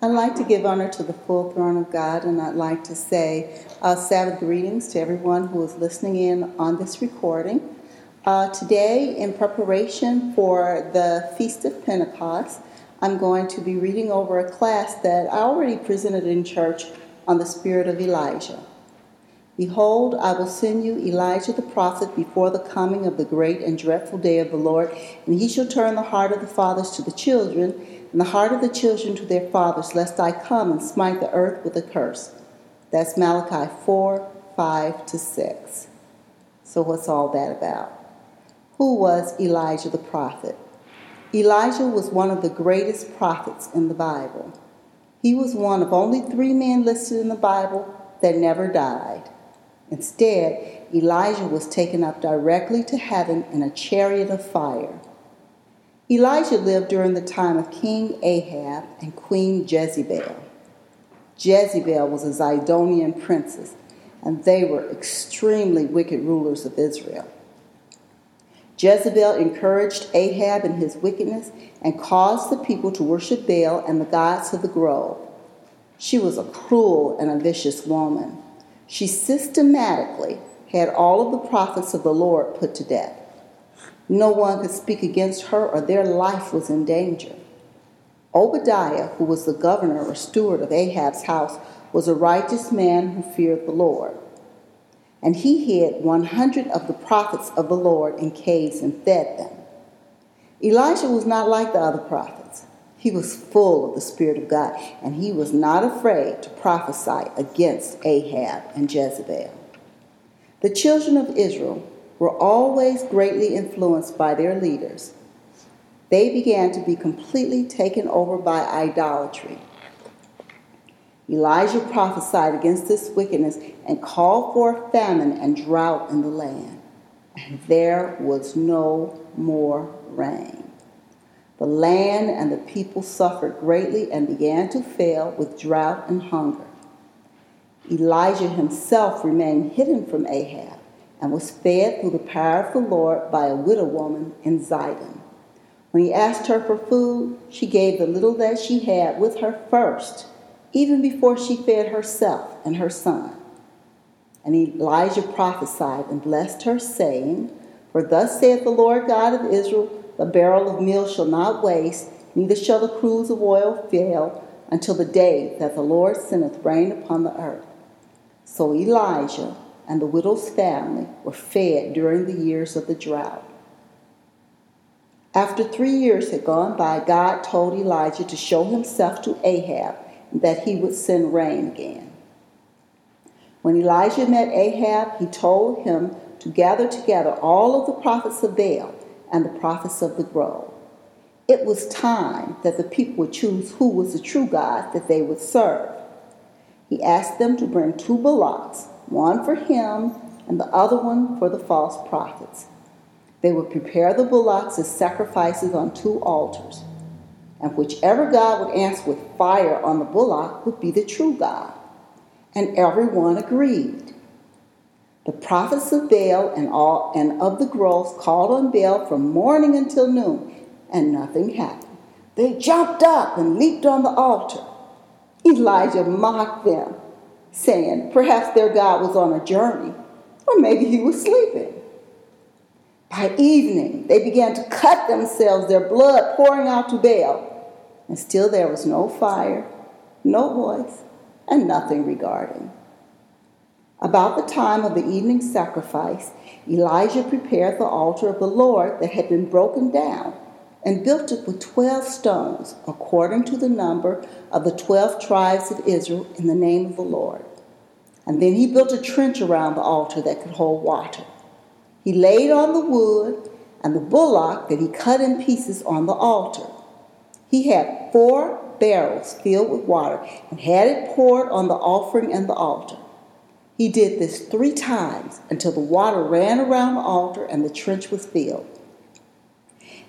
I'd like to give honor to the full throne of God, and I'd like to say uh, Sabbath greetings to everyone who is listening in on this recording. Uh, today, in preparation for the Feast of Pentecost, I'm going to be reading over a class that I already presented in church on the spirit of Elijah. Behold, I will send you Elijah the prophet before the coming of the great and dreadful day of the Lord, and he shall turn the heart of the fathers to the children, and the heart of the children to their fathers, lest I come and smite the earth with a curse. That's Malachi 4 5 to 6. So, what's all that about? Who was Elijah the prophet? Elijah was one of the greatest prophets in the Bible. He was one of only three men listed in the Bible that never died. Instead, Elijah was taken up directly to heaven in a chariot of fire. Elijah lived during the time of King Ahab and Queen Jezebel. Jezebel was a Zidonian princess, and they were extremely wicked rulers of Israel. Jezebel encouraged Ahab in his wickedness and caused the people to worship Baal and the gods of the grove. She was a cruel and a vicious woman. She systematically had all of the prophets of the Lord put to death. No one could speak against her, or their life was in danger. Obadiah, who was the governor or steward of Ahab's house, was a righteous man who feared the Lord. And he hid 100 of the prophets of the Lord in caves and fed them. Elijah was not like the other prophets. He was full of the Spirit of God, and he was not afraid to prophesy against Ahab and Jezebel. The children of Israel were always greatly influenced by their leaders. They began to be completely taken over by idolatry. Elijah prophesied against this wickedness and called for famine and drought in the land. And there was no more rain. The land and the people suffered greatly and began to fail with drought and hunger. Elijah himself remained hidden from Ahab and was fed through the power of the Lord by a widow woman in Zidon. When he asked her for food, she gave the little that she had with her first, even before she fed herself and her son. And Elijah prophesied and blessed her, saying, For thus saith the Lord God of Israel, the barrel of meal shall not waste, neither shall the cruse of oil fail, until the day that the Lord sendeth rain upon the earth. So Elijah and the widow's family were fed during the years of the drought. After three years had gone by, God told Elijah to show himself to Ahab and that he would send rain again. When Elijah met Ahab, he told him to gather together all of the prophets of Baal and the prophets of the grove. It was time that the people would choose who was the true God that they would serve. He asked them to bring two bullocks, one for him and the other one for the false prophets. They would prepare the bullocks as sacrifices on two altars. And whichever God would answer with fire on the bullock would be the true God. And everyone agreed. The prophets of Baal and, all, and of the groves called on Baal from morning until noon, and nothing happened. They jumped up and leaped on the altar. Elijah mocked them, saying, Perhaps their God was on a journey, or maybe he was sleeping. By evening, they began to cut themselves, their blood pouring out to Baal, and still there was no fire, no voice, and nothing regarding. About the time of the evening sacrifice, Elijah prepared the altar of the Lord that had been broken down and built it with 12 stones, according to the number of the 12 tribes of Israel, in the name of the Lord. And then he built a trench around the altar that could hold water. He laid on the wood and the bullock that he cut in pieces on the altar. He had four barrels filled with water and had it poured on the offering and the altar. He did this three times until the water ran around the altar and the trench was filled.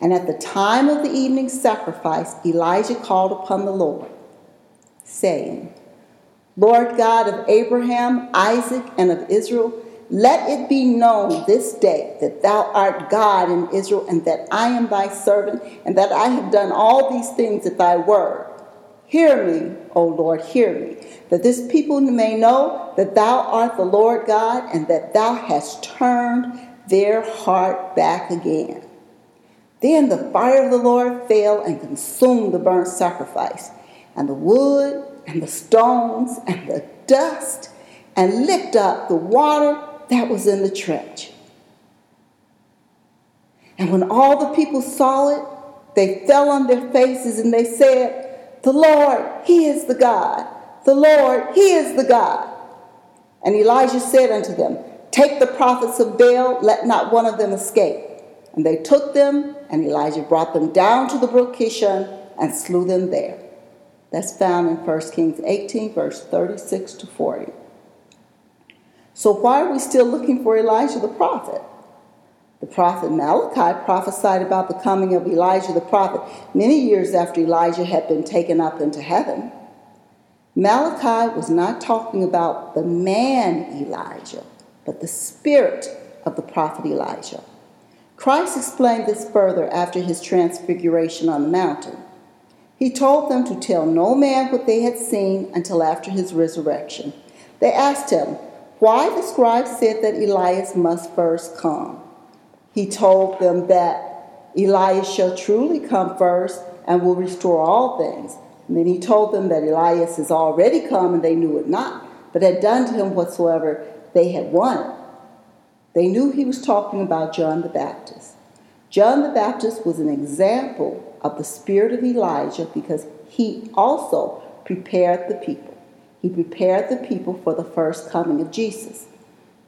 And at the time of the evening sacrifice, Elijah called upon the Lord, saying, Lord God of Abraham, Isaac, and of Israel, let it be known this day that thou art God in Israel, and that I am thy servant, and that I have done all these things at thy word. Hear me, O Lord, hear me, that this people may know that thou art the Lord God, and that thou hast turned their heart back again. Then the fire of the Lord fell and consumed the burnt sacrifice, and the wood, and the stones, and the dust, and licked up the water that was in the trench. And when all the people saw it, they fell on their faces and they said, The Lord, He is the God. The Lord, He is the God. And Elijah said unto them, Take the prophets of Baal, let not one of them escape. And they took them, and Elijah brought them down to the brook Kishon and slew them there. That's found in 1 Kings 18, verse 36 to 40. So, why are we still looking for Elijah the prophet? The prophet Malachi prophesied about the coming of Elijah the prophet many years after Elijah had been taken up into heaven. Malachi was not talking about the man Elijah, but the spirit of the prophet Elijah. Christ explained this further after his transfiguration on the mountain. He told them to tell no man what they had seen until after his resurrection. They asked him why the scribes said that Elias must first come. He told them that Elias shall truly come first and will restore all things. And then he told them that Elias is already come and they knew it not, but had done to him whatsoever they had wanted. They knew he was talking about John the Baptist. John the Baptist was an example of the spirit of Elijah because he also prepared the people. He prepared the people for the first coming of Jesus.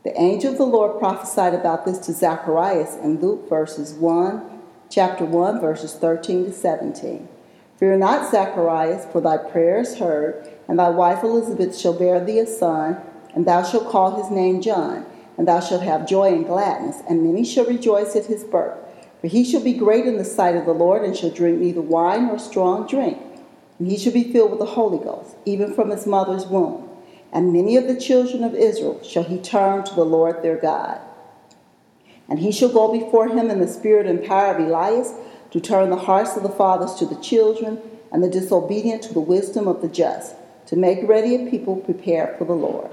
The angel of the Lord prophesied about this to Zacharias in Luke verses 1, chapter 1, verses 13 to 17. Fear not, Zacharias, for thy prayer is heard, and thy wife Elizabeth shall bear thee a son, and thou shalt call his name John, and thou shalt have joy and gladness, and many shall rejoice at his birth. For he shall be great in the sight of the Lord, and shall drink neither wine nor strong drink. And he shall be filled with the Holy Ghost, even from his mother's womb. And many of the children of Israel shall he turn to the Lord their God. And he shall go before him in the spirit and power of Elias to turn the hearts of the fathers to the children, and the disobedient to the wisdom of the just, to make ready a people prepared for the Lord.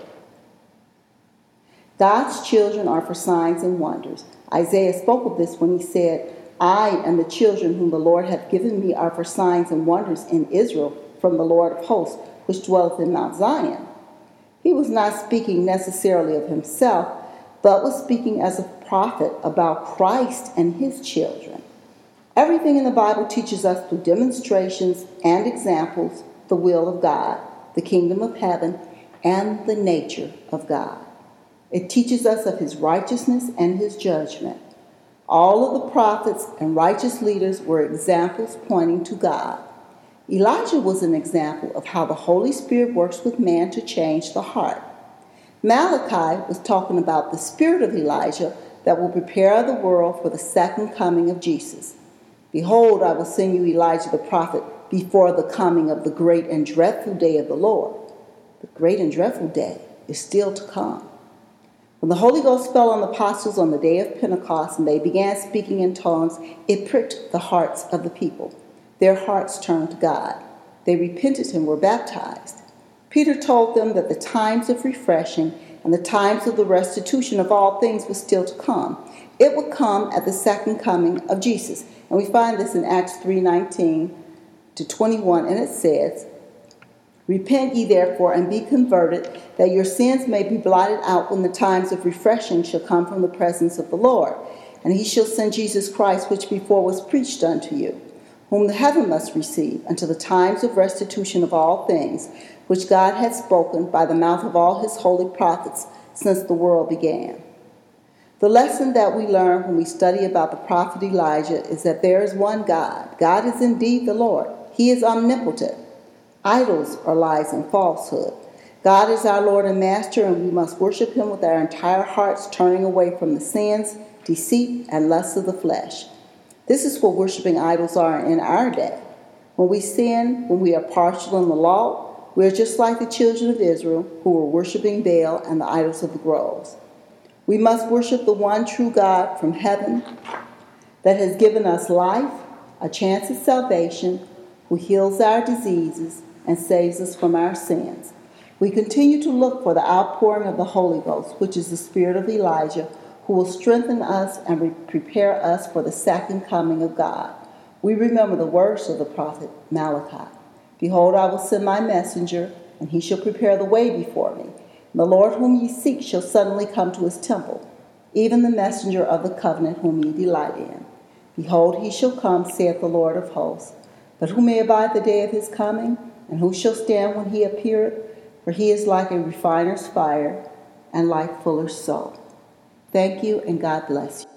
God's children are for signs and wonders. Isaiah spoke of this when he said, I and the children whom the Lord hath given me are for signs and wonders in Israel from the Lord of hosts, which dwelleth in Mount Zion. He was not speaking necessarily of himself, but was speaking as a prophet about Christ and his children. Everything in the Bible teaches us through demonstrations and examples the will of God, the kingdom of heaven, and the nature of God. It teaches us of his righteousness and his judgment. All of the prophets and righteous leaders were examples pointing to God. Elijah was an example of how the Holy Spirit works with man to change the heart. Malachi was talking about the spirit of Elijah that will prepare the world for the second coming of Jesus. Behold, I will send you Elijah the prophet before the coming of the great and dreadful day of the Lord. The great and dreadful day is still to come. When the Holy Ghost fell on the apostles on the day of Pentecost and they began speaking in tongues, it pricked the hearts of the people. Their hearts turned to God. They repented and were baptized. Peter told them that the times of refreshing and the times of the restitution of all things was still to come. It would come at the second coming of Jesus. And we find this in Acts 3:19 to 21 and it says, Repent ye therefore and be converted, that your sins may be blotted out when the times of refreshing shall come from the presence of the Lord. And he shall send Jesus Christ, which before was preached unto you, whom the heaven must receive until the times of restitution of all things, which God had spoken by the mouth of all his holy prophets since the world began. The lesson that we learn when we study about the prophet Elijah is that there is one God. God is indeed the Lord. He is omnipotent. Idols are lies and falsehood. God is our Lord and Master, and we must worship Him with our entire hearts, turning away from the sins, deceit, and lusts of the flesh. This is what worshiping idols are in our day. When we sin, when we are partial in the law, we are just like the children of Israel who were worshiping Baal and the idols of the groves. We must worship the one true God from heaven that has given us life, a chance of salvation, who heals our diseases, and saves us from our sins. We continue to look for the outpouring of the Holy Ghost, which is the spirit of Elijah, who will strengthen us and re- prepare us for the second coming of God. We remember the words of the prophet Malachi Behold, I will send my messenger, and he shall prepare the way before me. And the Lord whom ye seek shall suddenly come to his temple, even the messenger of the covenant whom ye delight in. Behold, he shall come, saith the Lord of hosts. But who may abide the day of his coming? And who shall stand when he appeareth? For he is like a refiner's fire, and like fuller's salt. Thank you, and God bless you.